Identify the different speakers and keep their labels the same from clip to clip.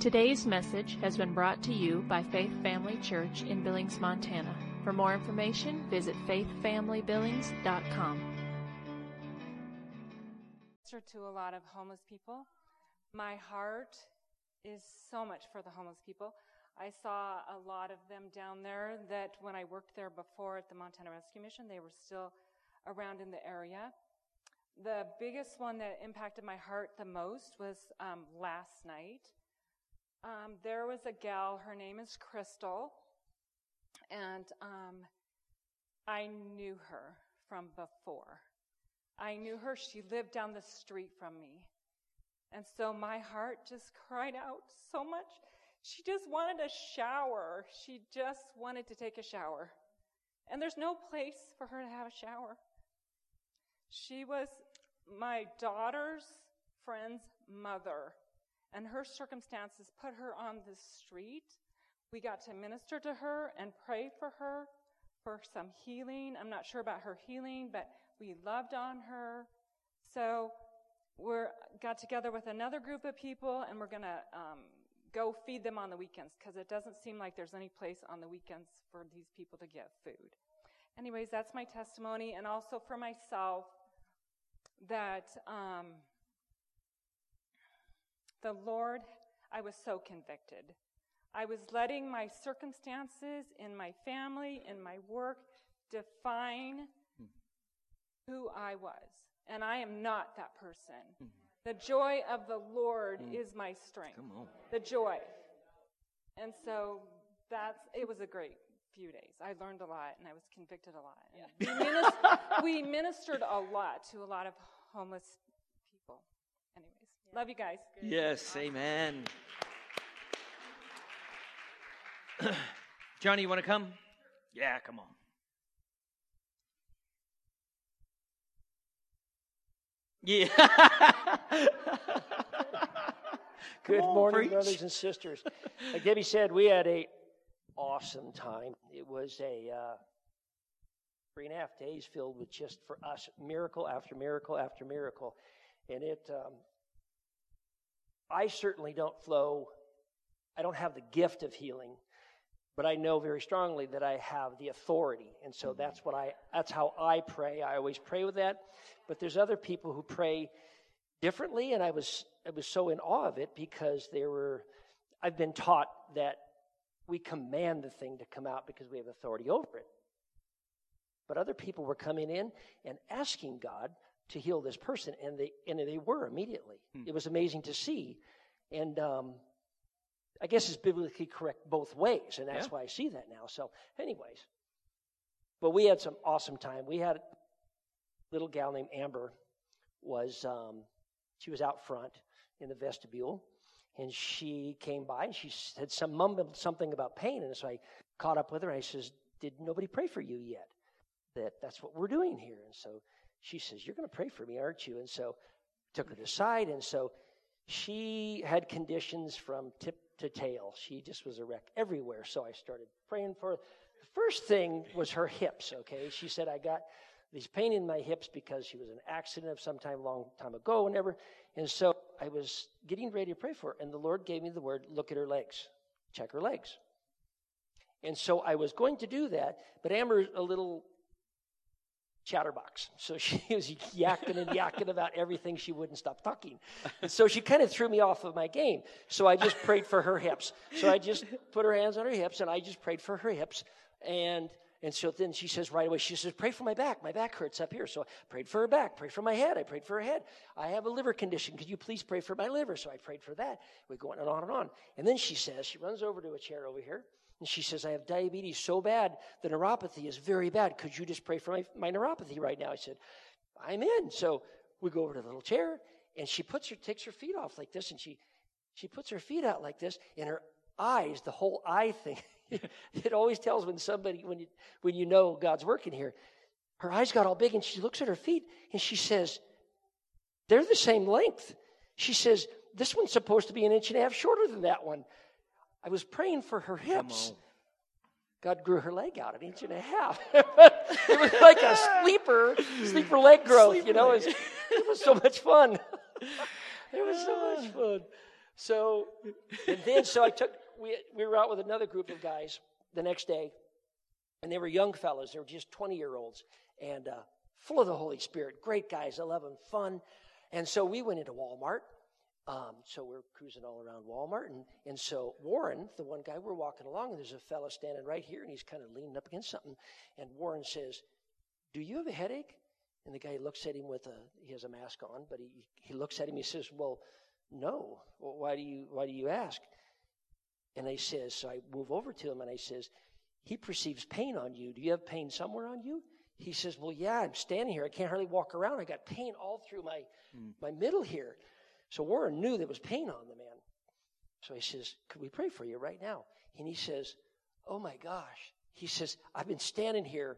Speaker 1: Today's message has been brought to you by Faith Family Church in Billings, Montana. For more information, visit faithfamilybillings.com.
Speaker 2: To a lot of homeless people. My heart is so much for the homeless people. I saw a lot of them down there that when I worked there before at the Montana Rescue Mission, they were still around in the area. The biggest one that impacted my heart the most was um, last night. Um, there was a gal, her name is Crystal, and um, I knew her from before. I knew her, she lived down the street from me. And so my heart just cried out so much. She just wanted a shower. She just wanted to take a shower. And there's no place for her to have a shower. She was my daughter's friend's mother, and her circumstances put her on the street. We got to minister to her and pray for her for some healing. I'm not sure about her healing, but we loved on her. So we got together with another group of people, and we're going to um, go feed them on the weekends because it doesn't seem like there's any place on the weekends for these people to get food. Anyways, that's my testimony, and also for myself that um, the Lord, I was so convicted. I was letting my circumstances in my family, in my work, define who I was. And I am not that person. The joy of the Lord mm. is my strength.
Speaker 3: Come on.
Speaker 2: The joy. And so that's, it was a great few days. I learned a lot and I was convicted a lot. Yeah. We, minister, we, ministered a lot to a lot of homeless people. Anyways, yeah. Love you guys.
Speaker 3: Good. Yes, amen. Johnny, you want to come? Yeah, come on. Yeah.
Speaker 4: Good on, morning, preach. brothers and sisters. Like Debbie said, we had a awesome time. It was a uh, three and a half days filled with just for us miracle after miracle after miracle, and it. Um, I certainly don't flow. I don't have the gift of healing, but I know very strongly that I have the authority, and so mm-hmm. that's what I. That's how I pray. I always pray with that. But there's other people who pray differently, and I was I was so in awe of it because there were. I've been taught that we command the thing to come out because we have authority over it. But other people were coming in and asking God to heal this person, and they and they were immediately. Hmm. It was amazing to see, and um, I guess it's biblically correct both ways, and that's yeah. why I see that now. So, anyways, but we had some awesome time. We had a little gal named Amber was um, she was out front in the vestibule, and she came by and she said some mumbled something about pain, and so I caught up with her. And I says, "Did nobody pray for you yet? That that's what we're doing here." And so she says, "You're going to pray for me, aren't you?" And so took her to side, and so she had conditions from tip to tail. She just was a wreck everywhere. So I started praying for her. The first thing was her hips. Okay, she said, "I got." These pain in my hips because she was an accident of some time long time ago, whenever. And so I was getting ready to pray for her, and the Lord gave me the word, look at her legs, check her legs. And so I was going to do that, but Amber's a little chatterbox. So she was yakking and yakking about everything. She wouldn't stop talking. And so she kind of threw me off of my game. So I just prayed for her hips. So I just put her hands on her hips and I just prayed for her hips. And and so then she says right away, she says, Pray for my back. My back hurts up here. So I prayed for her back, prayed for my head. I prayed for her head. I have a liver condition. Could you please pray for my liver? So I prayed for that. We go on and on and on. And then she says, she runs over to a chair over here. And she says, I have diabetes so bad, the neuropathy is very bad. Could you just pray for my, my neuropathy right now? I said, I'm in. So we go over to the little chair, and she puts her, takes her feet off like this, and she, she puts her feet out like this, and her eyes, the whole eye thing, it always tells when somebody, when you, when you know God's working here. Her eyes got all big and she looks at her feet and she says, they're the same length. She says, this one's supposed to be an inch and a half shorter than that one. I was praying for her hips. God grew her leg out an inch and a half. it was like a sleeper, sleeper leg growth, sleeper you know. It was, it was so much fun. it was so much fun. So, and then, so I took, we, we were out with another group of guys the next day, and they were young fellows. They were just 20 year olds and uh, full of the Holy Spirit. Great guys. I love them. Fun. And so we went into Walmart. Um, so we're cruising all around Walmart. And, and so Warren, the one guy, we're walking along, and there's a fellow standing right here, and he's kind of leaning up against something. And Warren says, Do you have a headache? And the guy looks at him with a, he has a mask on, but he, he looks at him, he says, Well, no. Well, why do you, why do you ask? And I says, so I move over to him and I says, he perceives pain on you. Do you have pain somewhere on you? He says, well, yeah, I'm standing here. I can't hardly walk around. I got pain all through my, mm. my middle here. So Warren knew there was pain on the man. So he says, could we pray for you right now? And he says, oh my gosh. He says, I've been standing here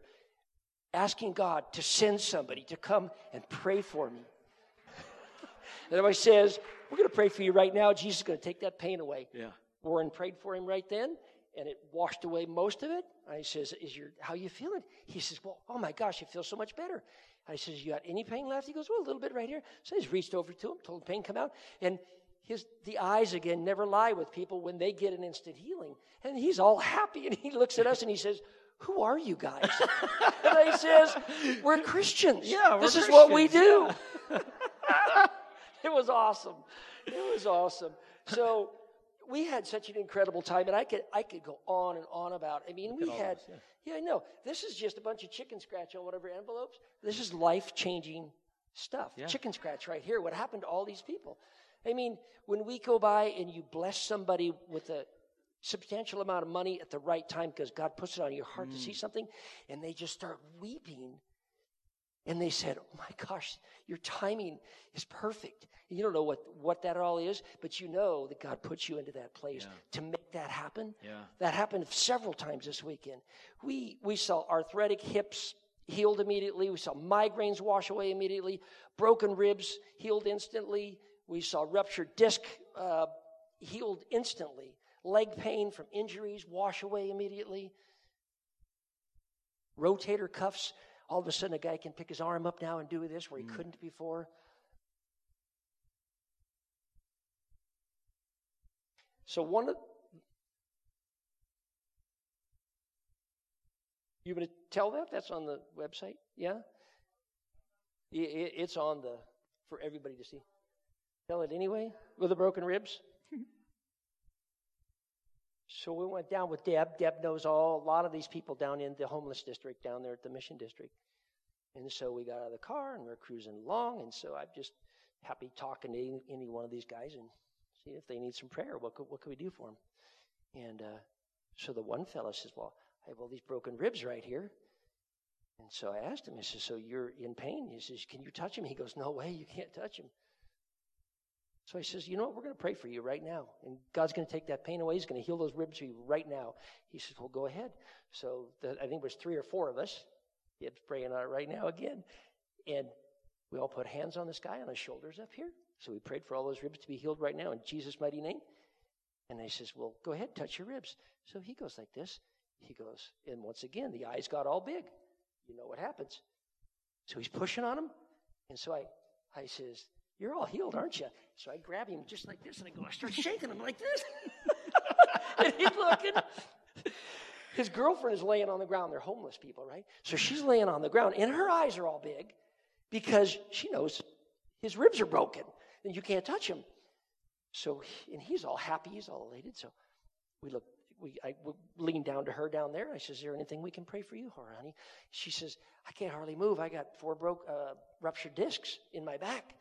Speaker 4: asking God to send somebody to come and pray for me. and everybody says, we're going to pray for you right now. Jesus is going to take that pain away.
Speaker 3: Yeah.
Speaker 4: Warren prayed for him right then, and it washed away most of it. And he says, "Is your how you feeling?" He says, "Well, oh my gosh, it feels so much better." I says, "You got any pain left?" He goes, "Well, a little bit right here." So he's reached over to him, told him pain come out, and his the eyes again never lie with people when they get an instant healing. And he's all happy, and he looks at us and he says, "Who are you guys?" and he says, "We're Christians.
Speaker 3: Yeah,
Speaker 4: this
Speaker 3: is
Speaker 4: what we do." Yeah. it was awesome. It was awesome. So we had such an incredible time, and I could I could go on and on about. I mean, we had yeah. yeah, I know. This is just a bunch of chicken scratch on whatever envelopes. This is life changing stuff. Yeah. Chicken scratch right here. What happened to all these people? I mean, when we go by and you bless somebody with a substantial amount of money at the right time because God puts it on your heart mm. to see mm. something, and they just start weeping and they said, Oh my gosh, your timing is perfect. You don't know what, what that all is, but you know that God puts you into that place yeah. to make that happen.
Speaker 3: Yeah.
Speaker 4: That happened several times this weekend. We, we saw arthritic hips healed immediately. We saw migraines wash away immediately. Broken ribs healed instantly. We saw ruptured disc uh, healed instantly. Leg pain from injuries wash away immediately. Rotator cuffs all of a sudden a guy can pick his arm up now and do this where he mm. couldn't before. So one of you going to tell that? That's on the website. Yeah, it's on the for everybody to see. Tell it anyway with the broken ribs. So we went down with Deb. Deb knows all a lot of these people down in the homeless district down there at the mission district. And so we got out of the car and we are cruising along. And so I'm just happy talking to any, any one of these guys and see if they need some prayer. What could, what could we do for them? And uh, so the one fellow says, Well, I have all these broken ribs right here. And so I asked him, I says, So you're in pain? He says, Can you touch him? He goes, No way, you can't touch him. So he says, You know what? We're going to pray for you right now. And God's going to take that pain away. He's going to heal those ribs for you right now. He says, Well, go ahead. So the, I think it was three or four of us. He's praying on it right now again. And we all put hands on this guy on his shoulders up here. So we prayed for all those ribs to be healed right now in Jesus' mighty name. And he says, Well, go ahead, touch your ribs. So he goes like this. He goes, and once again, the eyes got all big. You know what happens. So he's pushing on him. And so I, I says, You're all healed, aren't you? So I grab him just like this and I go, I start shaking him like this. and he's looking. His girlfriend is laying on the ground. They're homeless people, right? So she's laying on the ground and her eyes are all big because she knows his ribs are broken and you can't touch him. So, and he's all happy, he's all elated. So we look, we, I lean down to her down there. I says, Is there anything we can pray for you honey? She says, I can't hardly move. I got four broke, uh, ruptured discs in my back.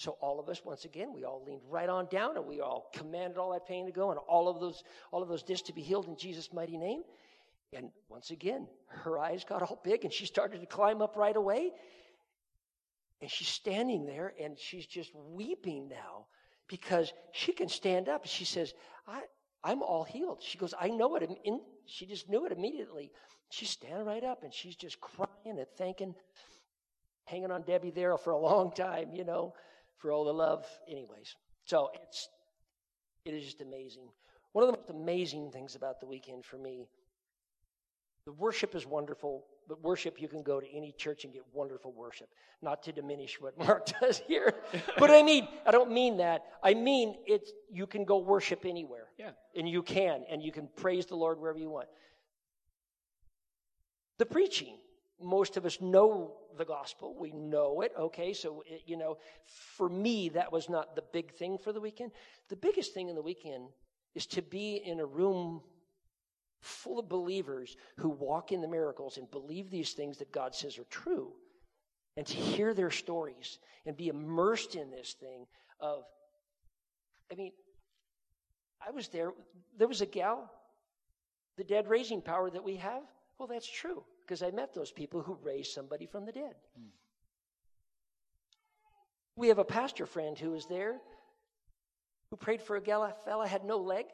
Speaker 4: So all of us, once again, we all leaned right on down and we all commanded all that pain to go and all of those, all of those discs to be healed in Jesus' mighty name. And once again, her eyes got all big and she started to climb up right away. And she's standing there and she's just weeping now because she can stand up. She says, I, I'm all healed. She goes, I know it. In, she just knew it immediately. She's standing right up and she's just crying and thanking, hanging on Debbie there for a long time, you know for all the love. Anyways, so it's it is just amazing. One of the most amazing things about the weekend for me, the worship is wonderful. But worship, you can go to any church and get wonderful worship. Not to diminish what Mark does here, but I mean, I don't mean that. I mean, it's you can go worship anywhere.
Speaker 3: Yeah.
Speaker 4: And you can, and you can praise the Lord wherever you want. The preaching, most of us know the gospel. We know it. Okay, so it, you know, for me, that was not the big thing for the weekend. The biggest thing in the weekend is to be in a room full of believers who walk in the miracles and believe these things that God says are true, and to hear their stories and be immersed in this thing of, I mean, I was there. There was a gal, the dead raising power that we have. Well, that's true because I met those people who raised somebody from the dead. Hmm. We have a pastor friend who was there who prayed for a gal, a fella had no leg,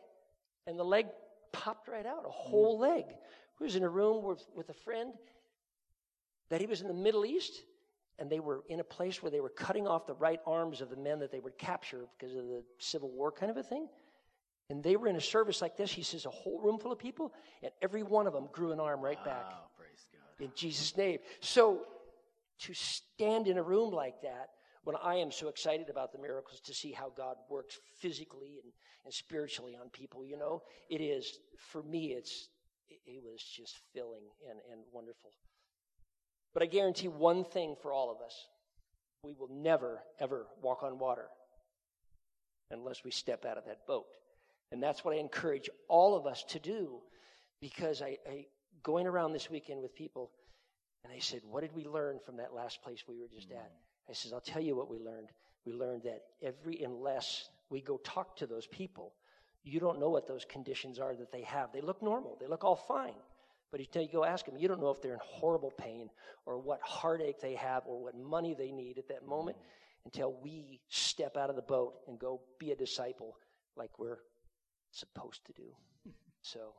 Speaker 4: and the leg popped right out, a whole leg. He was in a room with, with a friend that he was in the Middle East, and they were in a place where they were cutting off the right arms of the men that they would capture because of the Civil War kind of a thing. And they were in a service like this. He says, a whole room full of people, and every one of them grew an arm right wow, back. In Jesus' name. So to stand in a room like that when I am so excited about the miracles to see how God works physically and, and spiritually on people, you know, it is, for me, it's, it, it was just filling and, and wonderful. But I guarantee one thing for all of us we will never, ever walk on water unless we step out of that boat. And that's what I encourage all of us to do because I, I going around this weekend with people and they said, What did we learn from that last place we were just at? Mm. I says, I'll tell you what we learned. We learned that every, unless we go talk to those people, you don't know what those conditions are that they have. They look normal, they look all fine. But until you go ask them, you don't know if they're in horrible pain or what heartache they have or what money they need at that mm. moment until we step out of the boat and go be a disciple like we're supposed to do. So,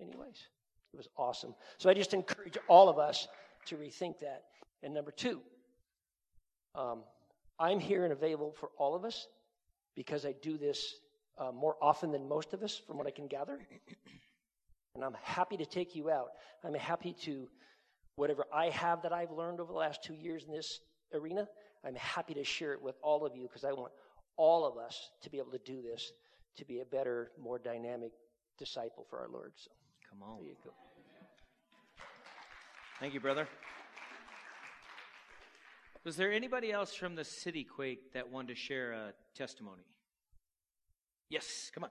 Speaker 4: anyways, it was awesome. So I just encourage all of us to rethink that. And number two, um, I'm here and available for all of us because I do this uh, more often than most of us, from what I can gather. And I'm happy to take you out. I'm happy to, whatever I have that I've learned over the last two years in this arena, I'm happy to share it with all of you because I want all of us to be able to do this to be a better, more dynamic disciple for our Lord. So,
Speaker 3: come on.
Speaker 4: There you go.
Speaker 3: Thank you, brother. Was there anybody else from the city quake that wanted to share a testimony? Yes, come on.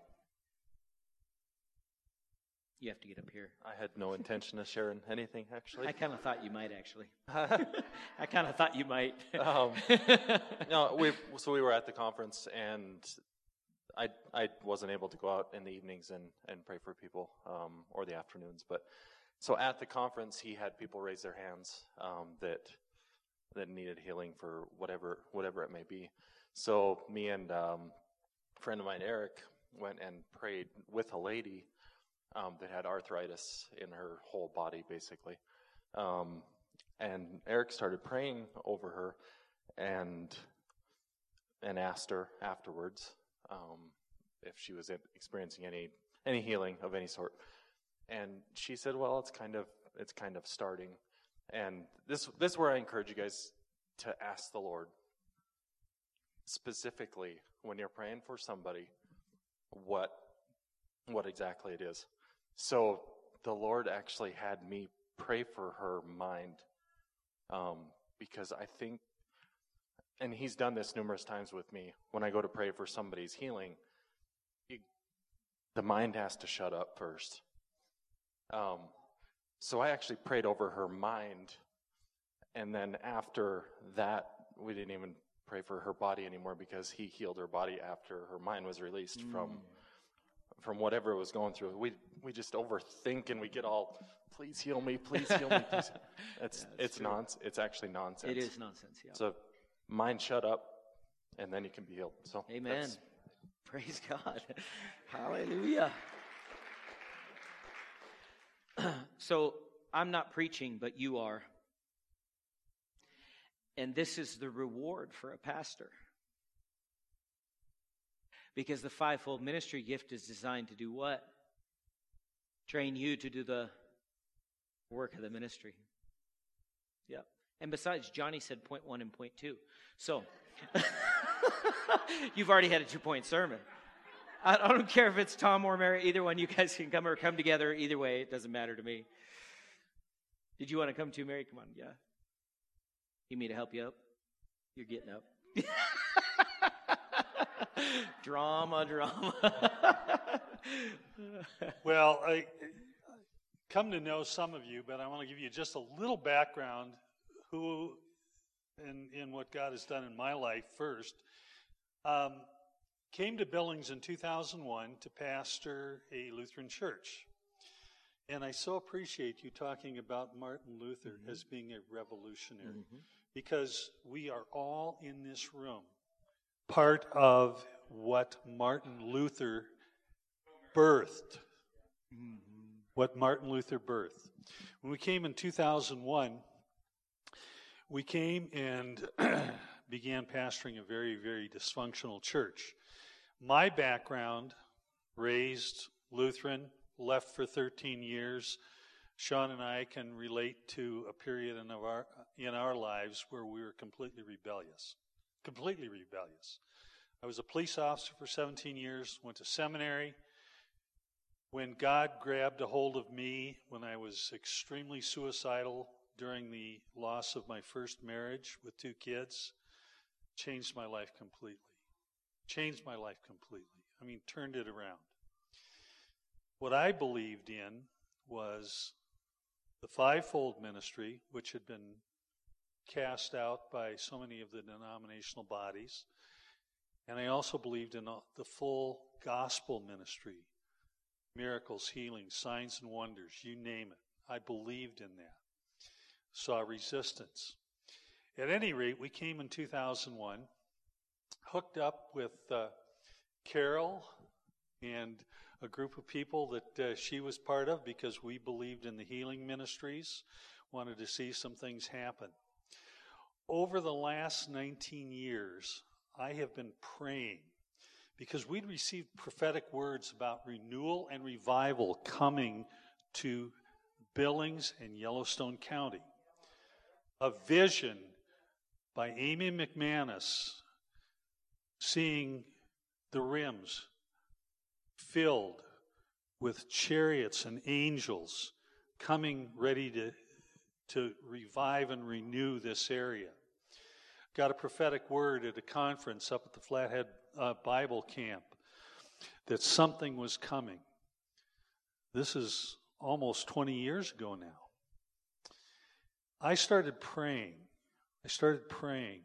Speaker 3: You have to get up here.
Speaker 5: I had no intention of sharing anything, actually.
Speaker 3: I kind of thought you might, actually. I kind of thought you might.
Speaker 5: um, no, we so we were at the conference, and I I wasn't able to go out in the evenings and and pray for people um, or the afternoons, but so at the conference, he had people raise their hands um, that that needed healing for whatever whatever it may be. So me and um, a friend of mine, Eric, went and prayed with a lady um, that had arthritis in her whole body, basically. Um, and Eric started praying over her, and and asked her afterwards um, if she was experiencing any any healing of any sort. And she said, "Well, it's kind of it's kind of starting." And this this is where I encourage you guys to ask the Lord specifically when you're praying for somebody what what exactly it is. So the Lord actually had me pray for her mind um, because I think, and He's done this numerous times with me. When I go to pray for somebody's healing, the mind has to shut up first. Um, so I actually prayed over her mind. And then after that, we didn't even pray for her body anymore because he healed her body after her mind was released mm. from from whatever it was going through. We we just overthink and we get all please heal me, please heal me. Please. It's yeah, it's nonsense. It's actually nonsense.
Speaker 3: It is nonsense. Yeah.
Speaker 5: So mind shut up, and then you can be healed. So
Speaker 3: Amen. Praise God. Hallelujah. so I'm not preaching, but you are. And this is the reward for a pastor. Because the fivefold ministry gift is designed to do what? Train you to do the work of the ministry. Yeah. And besides, Johnny said point one and point two. So you've already had a two point sermon. I, don't care if it's Tom or Mary, either one. You guys can come or come together. Either way, it doesn't matter to me. Did you want to come too, Mary? Come on. Yeah. You mean to help you up? You're getting up. drama, drama.
Speaker 6: well, I come to know some of you, but I want to give you just a little background who and in, in what God has done in my life first. Um, came to Billings in 2001 to pastor a Lutheran church. And I so appreciate you talking about Martin Luther mm-hmm. as being a revolutionary mm-hmm. because we are all in this room part of what Martin Luther birthed. Mm-hmm. What Martin Luther birthed. When we came in 2001, we came and began pastoring a very, very dysfunctional church. My background, raised Lutheran, left for 13 years. Sean and I can relate to a period in our, in our lives where we were completely rebellious. Completely rebellious. I was a police officer for 17 years, went to seminary. When God grabbed a hold of me when I was extremely suicidal during the loss of my first marriage with two kids, changed my life completely. Changed my life completely. I mean, turned it around. What I believed in was the fivefold ministry, which had been cast out by so many of the denominational bodies. And I also believed in the full gospel ministry miracles, healings, signs, and wonders, you name it. I believed in that. Saw resistance. At any rate, we came in 2001, hooked up with uh, Carol and a group of people that uh, she was part of because we believed in the healing ministries, wanted to see some things happen. Over the last 19 years, I have been praying because we'd received prophetic words about renewal and revival coming to Billings and Yellowstone County. A vision by Amy McManus seeing the rims filled with chariots and angels coming ready to, to revive and renew this area. Got a prophetic word at a conference up at the Flathead uh, Bible Camp that something was coming. This is almost 20 years ago now. I started praying. I started praying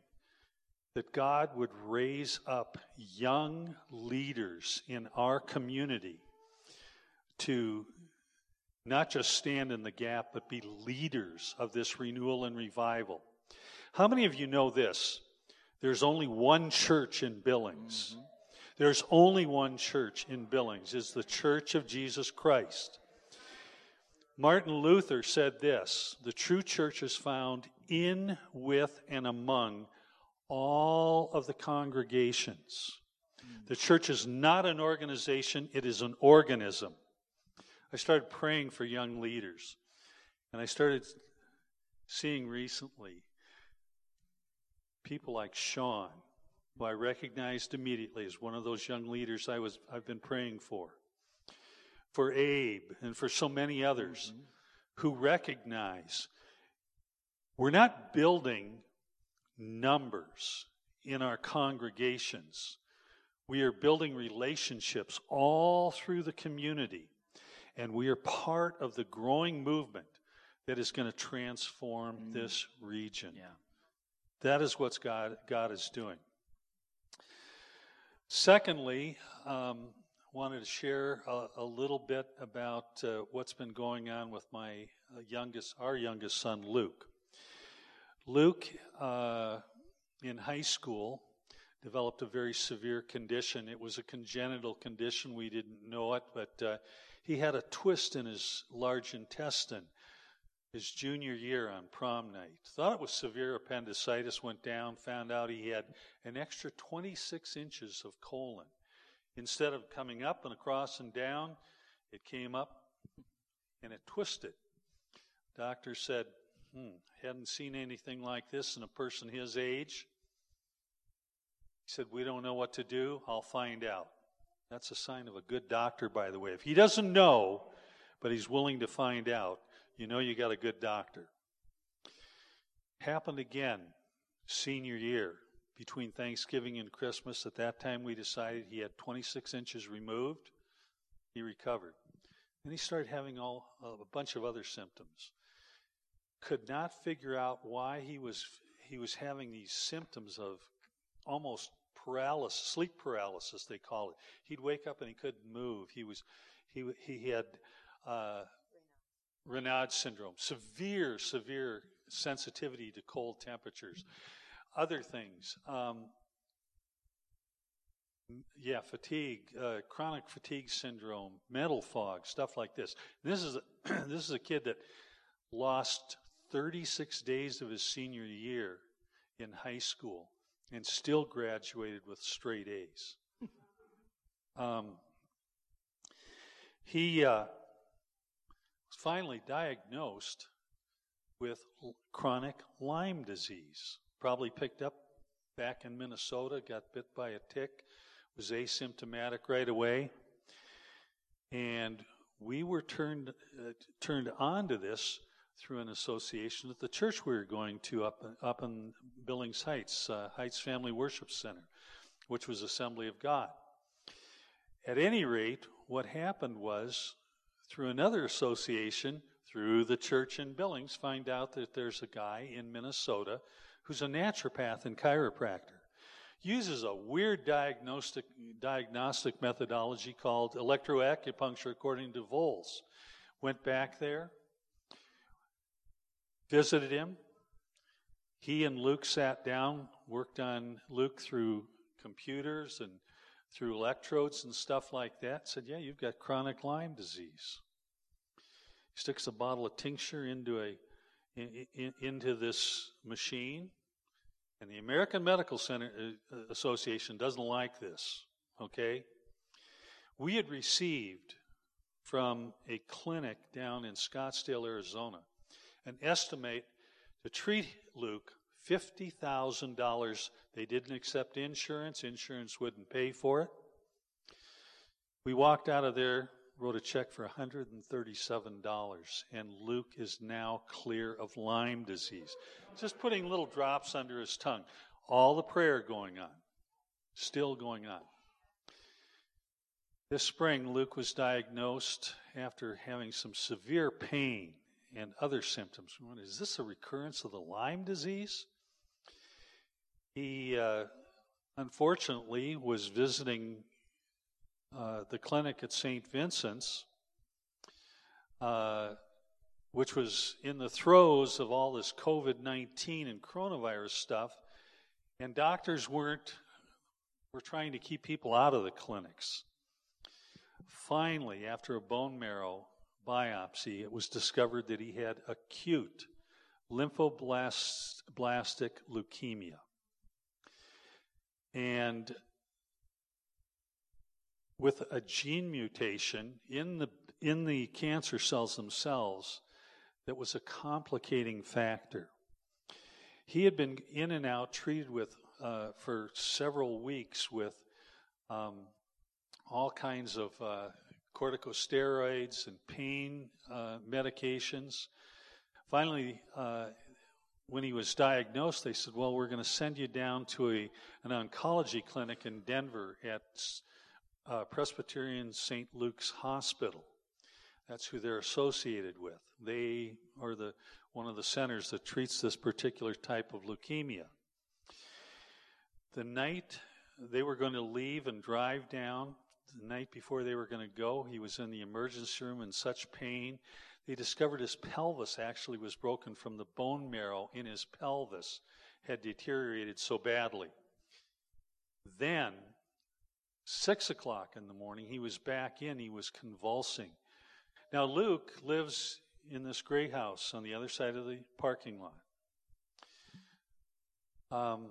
Speaker 6: that God would raise up young leaders in our community to not just stand in the gap, but be leaders of this renewal and revival. How many of you know this? There's only one church in Billings. Mm-hmm. There's only one church in Billings, is the Church of Jesus Christ. Martin Luther said this the true church is found in, with, and among all of the congregations. The church is not an organization, it is an organism. I started praying for young leaders, and I started seeing recently people like Sean, who I recognized immediately as one of those young leaders I was, I've been praying for, for Abe, and for so many others mm-hmm. who recognize we're not building numbers in our congregations. We are building relationships all through the community, and we are part of the growing movement that is going to transform mm. this region. Yeah. That is what God, God is doing. Secondly, um, wanted to share a, a little bit about uh, what's been going on with my uh, youngest, our youngest son, Luke. Luke, uh, in high school, developed a very severe condition. It was a congenital condition. We didn't know it, but uh, he had a twist in his large intestine his junior year on prom night. Thought it was severe appendicitis, went down, found out he had an extra 26 inches of colon. Instead of coming up and across and down, it came up and it twisted. Doctor said, hmm, hadn't seen anything like this in a person his age. He said, We don't know what to do. I'll find out. That's a sign of a good doctor, by the way. If he doesn't know, but he's willing to find out, you know you got a good doctor. Happened again, senior year, between Thanksgiving and Christmas. At that time, we decided he had 26 inches removed. He recovered. Then he started having all a bunch of other symptoms. Could not figure out why he was he was having these symptoms of almost paralysis, sleep paralysis, they call it. He'd wake up and he couldn't move. He was, he, he had uh, syndrome, severe, severe sensitivity to cold temperatures. Other things, um, yeah, fatigue, uh, chronic fatigue syndrome, mental fog, stuff like this. This is a, this is a kid that lost 36 days of his senior year in high school and still graduated with straight A's. Um, he uh, was finally diagnosed with chronic Lyme disease. Probably picked up back in Minnesota, got bit by a tick, was asymptomatic right away. And we were turned, uh, turned on to this through an association at the church we were going to up, up in Billings Heights, uh, Heights Family Worship Center, which was Assembly of God. At any rate, what happened was through another association, through the church in Billings, find out that there's a guy in Minnesota who's a naturopath and chiropractor. Uses a weird diagnostic, diagnostic methodology called electroacupuncture according to Voll's. Went back there, visited him. He and Luke sat down, worked on Luke through computers and through electrodes and stuff like that. Said, Yeah, you've got chronic Lyme disease. He sticks a bottle of tincture into a in, in, into this machine, and the American Medical Center uh, Association doesn't like this. Okay, we had received from a clinic down in Scottsdale, Arizona, an estimate to treat Luke $50,000. They didn't accept insurance, insurance wouldn't pay for it. We walked out of there, wrote a check for $137, and Luke is now clear of Lyme disease. Just putting little drops under his tongue. All the prayer going on, still going on. This spring, Luke was diagnosed after having some severe pain and other symptoms. Is this a recurrence of the Lyme disease? He uh, unfortunately was visiting uh, the clinic at St. Vincent's, uh, which was in the throes of all this COVID 19 and coronavirus stuff, and doctors weren't, were trying to keep people out of the clinics. Finally, after a bone marrow biopsy, it was discovered that he had acute lymphoblastic leukemia. And with a gene mutation in the, in the cancer cells themselves that was a complicating factor. He had been in and out treated with uh, for several weeks with um, all kinds of uh, corticosteroids and pain uh, medications. Finally, uh, when he was diagnosed, they said, Well, we're going to send you down to a, an oncology clinic in Denver at uh, Presbyterian St. Luke's Hospital. That's who they're associated with. They are the, one of the centers that treats this particular type of leukemia. The night they were going to leave and drive down, the night before they were going to go, he was in the emergency room in such pain. They discovered his pelvis actually was broken from the bone marrow in his pelvis had deteriorated so badly. Then, six o'clock in the morning, he was back in, he was convulsing. Now, Luke lives in this gray house on the other side of the parking lot. Um,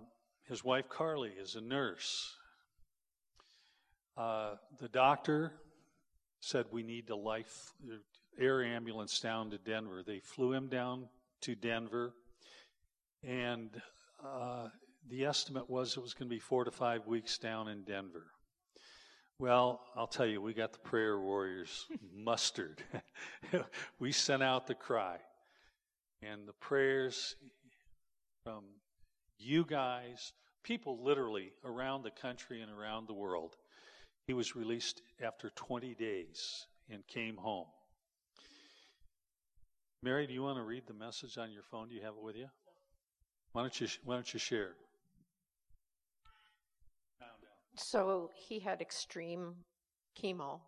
Speaker 6: his wife Carly is a nurse. Uh, the doctor said we need a life air ambulance down to Denver. They flew him down to Denver, and uh, the estimate was it was going to be four to five weeks down in Denver. Well, I'll tell you, we got the prayer warriors mustered. we sent out the cry. And the prayers from you guys, people literally around the country and around the world. He was released after 20 days and came home. Mary, do you want to read the message on your phone? Do you have it with you? Why don't you, why don't you share?
Speaker 7: So he had extreme chemo.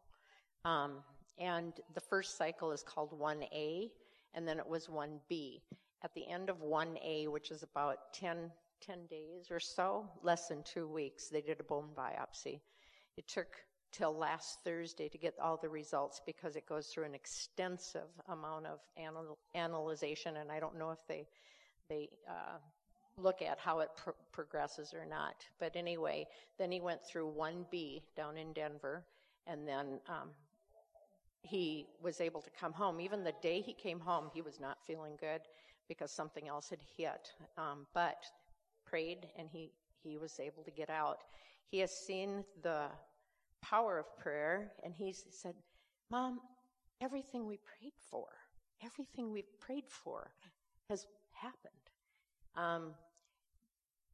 Speaker 7: Um, and the first cycle is called 1A, and then it was 1B. At the end of 1A, which is about 10, 10 days or so, less than two weeks, they did a bone biopsy. It took till last Thursday to get all the results because it goes through an extensive amount of anal- analyzation, and I don't know if they they uh, look at how it pro- progresses or not. But anyway, then he went through 1B down in Denver, and then um, he was able to come home. Even the day he came home, he was not feeling good because something else had hit. Um, but prayed, and he he was able to get out. He has seen the power of prayer, and he said, "Mom, everything we prayed for, everything we've prayed for, has happened." Um,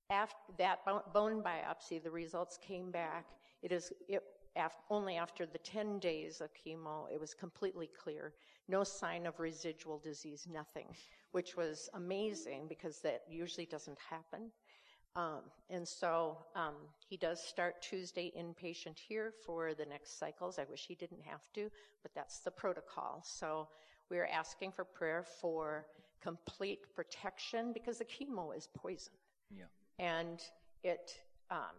Speaker 7: after that bone biopsy, the results came back. It is it, only after the 10 days of chemo, it was completely clear. No sign of residual disease, nothing, which was amazing because that usually doesn't happen. Um, and so um, he does start Tuesday inpatient here for the next cycles. I wish he didn't have to, but that's the protocol. So we're asking for prayer for complete protection because the chemo is poison.
Speaker 3: Yeah.
Speaker 7: And it um,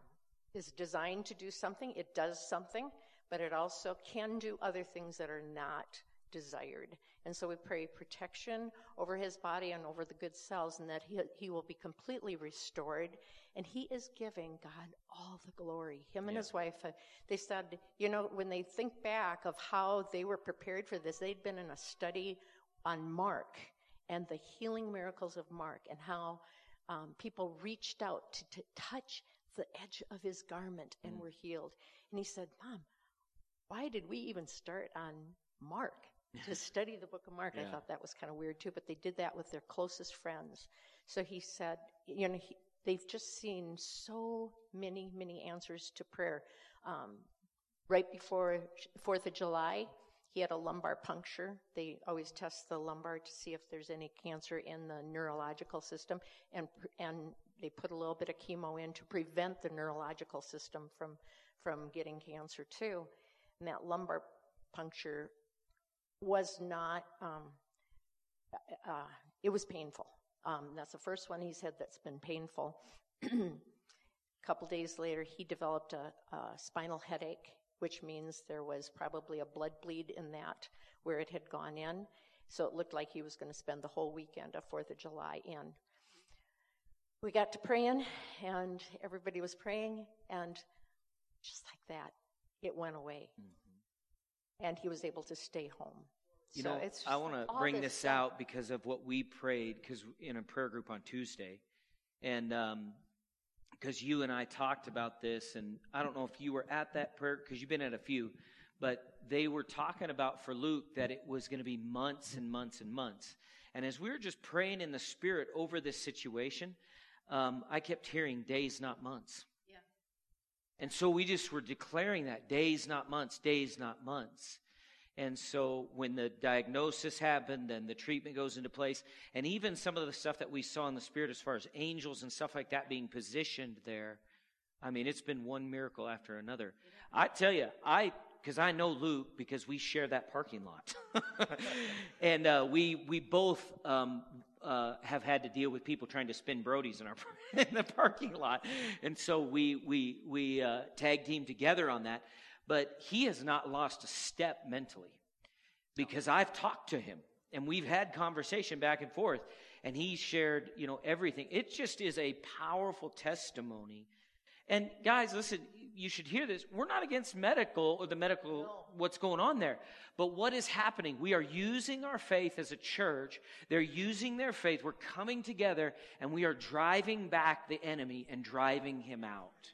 Speaker 7: is designed to do something. It does something, but it also can do other things that are not desired. And so we pray protection over his body and over the good cells and that he, he will be completely restored. And he is giving God all the glory. Him and yeah. his wife, uh, they said, you know, when they think back of how they were prepared for this, they'd been in a study on Mark and the healing miracles of Mark and how um, people reached out to, to, touch the edge of his garment and mm. were healed. And he said, Mom, why did we even start on Mark to study the book of Mark? Yeah. I thought that was kind of weird too, but they did that with their closest friends. So he said, you know, he, they've just seen so many, many answers to prayer. Um, right before Fourth of July, he had a lumbar puncture. They always test the lumbar to see if there's any cancer in the neurological system, and and they put a little bit of chemo in to prevent the neurological system from from getting cancer too. And that lumbar puncture was not. Um, uh, it was painful. Um, that's the first one he said that's been painful. a couple days later, he developed a, a spinal headache which means there was probably a blood bleed in that where it had gone in. So it looked like he was going to spend the whole weekend of 4th of July in. We got to praying, and everybody was praying, and just like that, it went away. Mm-hmm. And he was able to stay home.
Speaker 3: You so know, I want to bring this, stuff. out because of what we prayed, because in a prayer group on Tuesday, and um, because you and I talked about this, and I don't know if you were at that prayer because you've been at a few, but they were talking about for Luke that it was going to be months and months and months. And as we were just praying in the Spirit over this situation, um, I kept hearing days, not months. Yeah. And so we just were declaring that days, not months, days, not months. And so when the diagnosis happened, then the treatment goes into place. And even some of the stuff that we saw in the spirit as far as angels and stuff like that being positioned there. I mean, it's been one miracle after another. I tell you, I, because I know Luke because we share that parking lot. and uh, we, we both um, uh, have had to deal with people trying to spin Brodies in our in the parking lot, and so we we we uh, tag team together on that but he has not lost a step mentally because I've talked to him and we've had conversation back and forth and he shared, you know, everything. It just is a powerful testimony. And guys, listen, you should hear this. We're not against medical or the medical, no. what's going on there. But what is happening? We are using our faith as a church. They're using their faith. We're coming together and we are driving back the enemy and driving him out.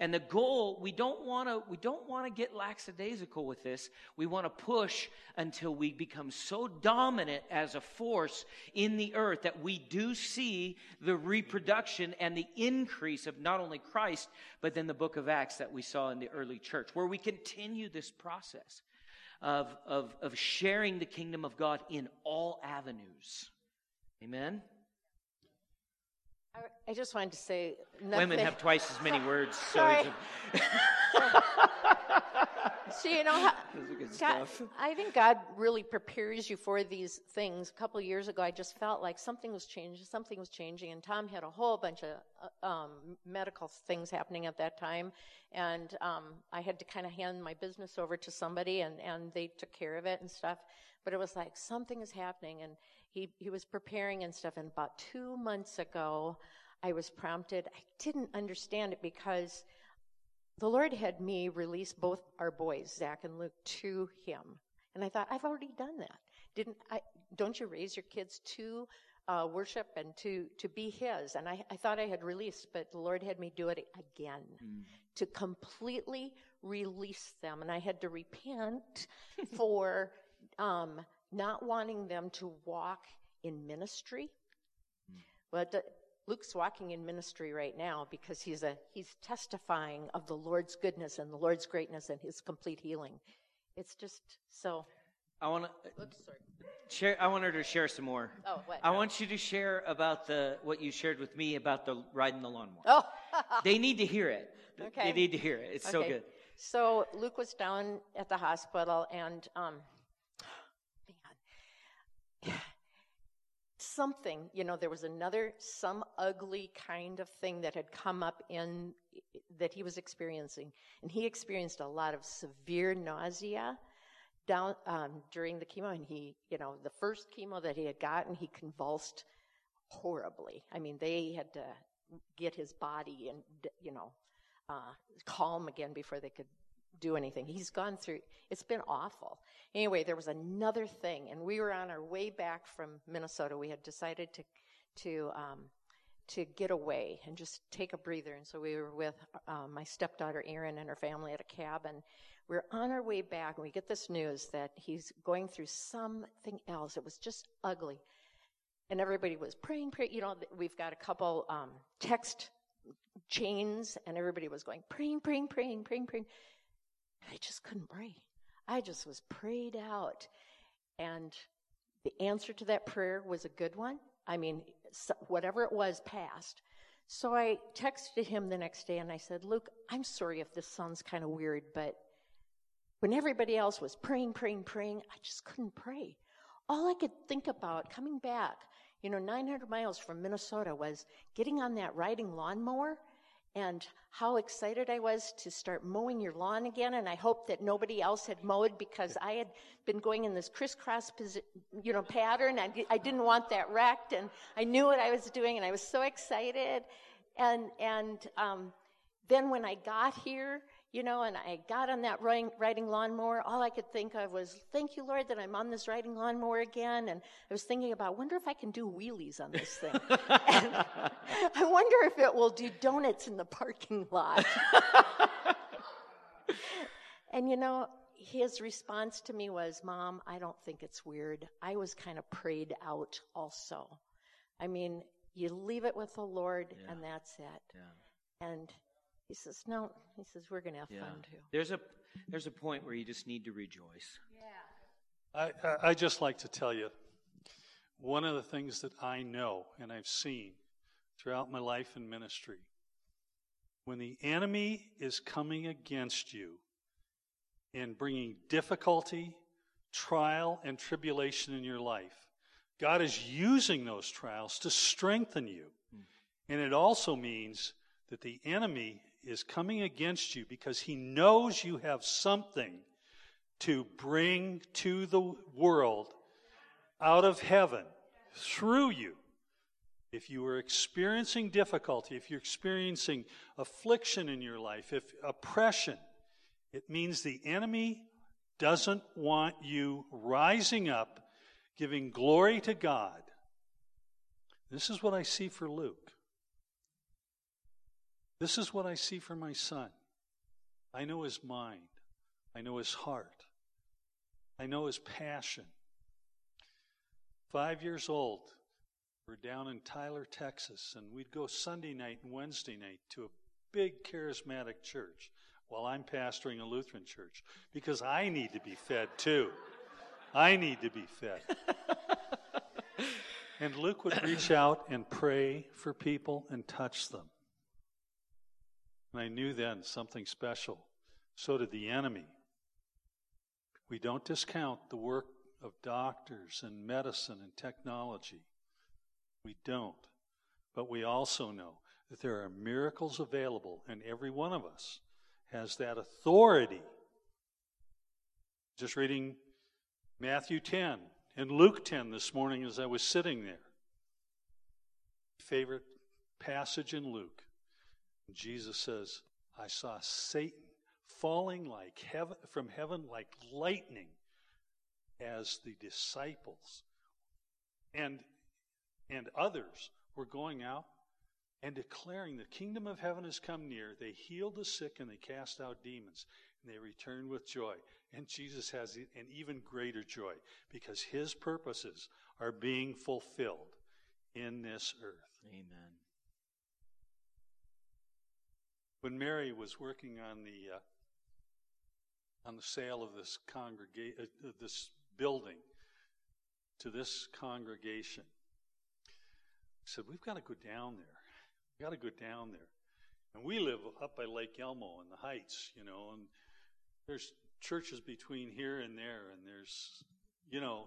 Speaker 3: And the goal, we don't want to, we don't want to get lackadaisical with this. We want to push until we become so dominant as a force in the earth that we do see the reproduction and the increase of not only Christ, but then the book of Acts that we saw in the early church, where we continue this process of, of, of sharing the kingdom of God in all avenues. Amen?
Speaker 7: I just wanted to say
Speaker 3: nothing. Women have twice as many words. So,
Speaker 7: so you know, God, I think God really prepares you for these things. A couple of years ago, I just felt like something was changing. Something was changing, and Tom had a whole bunch of uh, um, medical things happening at that time, and um, I had to kind of hand my business over to somebody, and and they took care of it and stuff. But it was like something is happening, and he, he was preparing and stuff. And about two months ago, I was prompted. I didn't understand it because the Lord had me release both our boys, Zach and Luke, to him. And I thought, I've already done that. Didn't I, don't you raise your kids to uh, worship and to, to be his? And I, I thought I had released, but the Lord had me do it again mm. to completely release them. And I had to repent for um, not wanting them to walk in ministry. Mm. But uh, Luke's walking in ministry right now because he's a he's testifying of the Lord's goodness and the Lord's greatness and his complete healing. It's just so.
Speaker 3: I want to share. I want her to share some more.
Speaker 7: Oh, what?
Speaker 3: I want you to share about the what you shared with me about the riding the lawnmower.
Speaker 7: Oh,
Speaker 3: they need to hear it.
Speaker 7: Okay.
Speaker 3: They need to hear it. It's okay. so good.
Speaker 7: So Luke was down at the hospital, and um, something, you know, there was another, some ugly kind of thing that had come up in, that he was experiencing. And he experienced a lot of severe nausea down, um, during the chemo. And he, you know, the first chemo that he had gotten, he convulsed horribly. I mean, they had to get his body and, you know, uh, calm again before they could do anything. He's gone through, it's been awful. Anyway, there was another thing, and we were on our way back from Minnesota. We had decided to, to, um, to get away and just take a breather. And so we were with uh, my stepdaughter Erin and her family at a cabin. We we're on our way back, and we get this news that he's going through something else. It was just ugly. And everybody was praying, praying. You know, we've got a couple um, text chains, and everybody was going, praying, praying, praying, praying, praying. I just couldn't pray. I just was prayed out. And the answer to that prayer was a good one. I mean, whatever it was passed. So I texted him the next day and I said, Luke, I'm sorry if this sounds kind of weird, but when everybody else was praying, praying, praying, I just couldn't pray. All I could think about coming back, you know, 900 miles from Minnesota was getting on that riding lawnmower and how excited I was to start mowing your lawn again. And I hope that nobody else had mowed because I had been going in this crisscross, you know, pattern. I, I didn't want that wrecked, and I knew what I was doing, and I was so excited. And and um, then when I got here, you know, and I got on that riding, riding lawnmower, all I could think of was, thank you, Lord, that I'm on this riding lawnmower again. And I was thinking about, wonder if I can do wheelies on this thing. I wonder if it will do donuts in the parking lot. and you know, his response to me was, Mom, I don't think it's weird. I was kind of prayed out also. I mean, you leave it with the Lord, yeah. and that's it. Yeah. And he says, No. He says, We're going to have yeah. fun too.
Speaker 3: There's a, there's a point where you just need to rejoice.
Speaker 6: Yeah. I, I, I just like to tell you one of the things that I know and I've seen throughout my life and ministry when the enemy is coming against you and bringing difficulty, trial, and tribulation in your life, God is using those trials to strengthen you. Hmm. And it also means that the enemy is coming against you because he knows you have something to bring to the world out of heaven through you. if you are experiencing difficulty, if you're experiencing affliction in your life, if oppression, it means the enemy doesn't want you rising up, giving glory to God. This is what I see for Luke. This is what I see for my son. I know his mind. I know his heart. I know his passion. Five years old, we're down in Tyler, Texas, and we'd go Sunday night and Wednesday night to a big charismatic church while I'm pastoring a Lutheran church because I need to be fed too. I need to be fed. and Luke would reach out and pray for people and touch them. And I knew then something special. So did the enemy. We don't discount the work of doctors and medicine and technology. We don't. But we also know that there are miracles available, and every one of us has that authority. Just reading Matthew 10 and Luke 10 this morning as I was sitting there. Favorite passage in Luke. Jesus says, I saw Satan falling like heaven, from heaven like lightning as the disciples and, and others were going out and declaring the kingdom of heaven has come near. They healed the sick and they cast out demons and they returned with joy. And Jesus has an even greater joy because his purposes are being fulfilled in this earth.
Speaker 3: Amen.
Speaker 6: When Mary was working on the uh, on the sale of this congregation, uh, this building to this congregation, I said, "We've got to go down there We've got to go down there. And we live up by Lake Elmo in the Heights, you know, and there's churches between here and there, and there's, you know,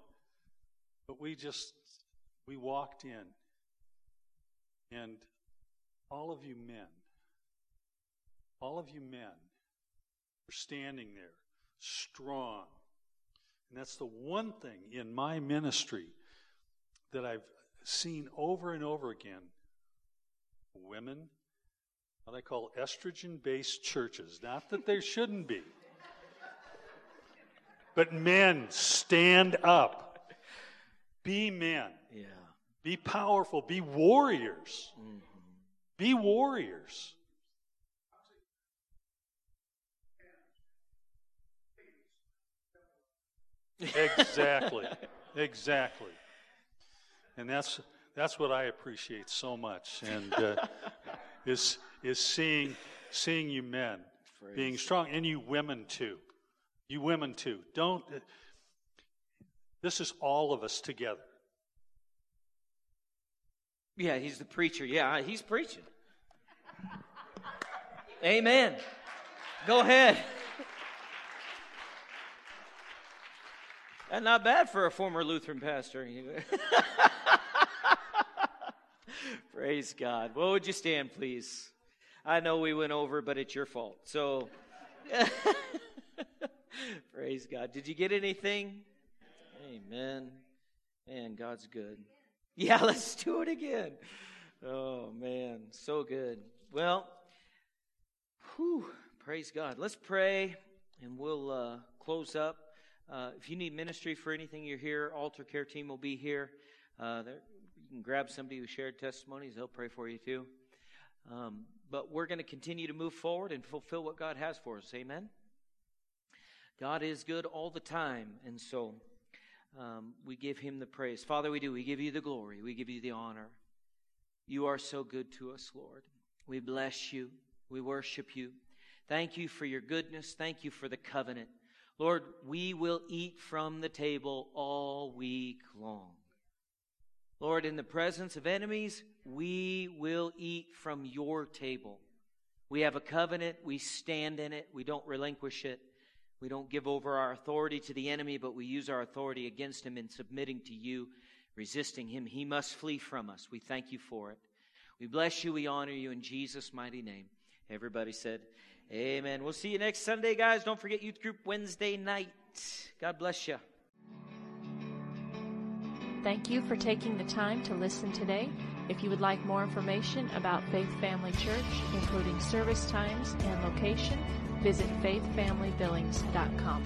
Speaker 6: but we just, we walked in, and all of you men, all of you men are standing there, strong. And that's the one thing in my ministry that I've seen over and over again women, what I call estrogen based churches. Not that there shouldn't be. But men, stand up. Be men.
Speaker 3: Yeah.
Speaker 6: Be powerful. Be warriors. Mm-hmm. Be warriors. Exactly. Exactly. And that's that's what I appreciate so much, and uh, is is seeing seeing you men Praise. being strong, and you women too. You women too. Don't. Uh, this is all of us together.
Speaker 3: Yeah, he's the preacher. Yeah, he's preaching. Amen. Go ahead. And not bad for a former Lutheran pastor. Praise God. What would you stand, please? I know we went over, but it's your fault. So, praise God. Did you get anything? Amen. Man, God's good. Yeah, let's do it again. Oh, man, so good. Well, whew, praise God. Let's pray and we'll uh, close up. Uh, if you need ministry for anything, you're here. Altar care team will be here. Uh, you can grab somebody who shared testimonies, they'll pray for you too. Um, but we're going to continue to move forward and fulfill what God has for us. Amen. God is good all the time, and so um, we give Him the praise. Father, we do. We give you the glory. We give you the honor. You are so good to us, Lord. We bless you. We worship you. Thank you for your goodness. Thank you for the covenant. Lord, we will eat from the table all week long. Lord, in the presence of enemies, we will eat from your table. We have a covenant. We stand in it. We don't relinquish it. We don't give over our authority to the enemy, but we use our authority against him in submitting to you, resisting him. He must flee from us. We thank you for it. We bless you. We honor you in Jesus' mighty name. Everybody said, Amen. We'll see you next Sunday, guys. Don't forget youth group Wednesday night. God bless you.
Speaker 1: Thank you for taking the time to listen today. If you would like more information about Faith Family Church, including service times and location, visit faithfamilybillings.com.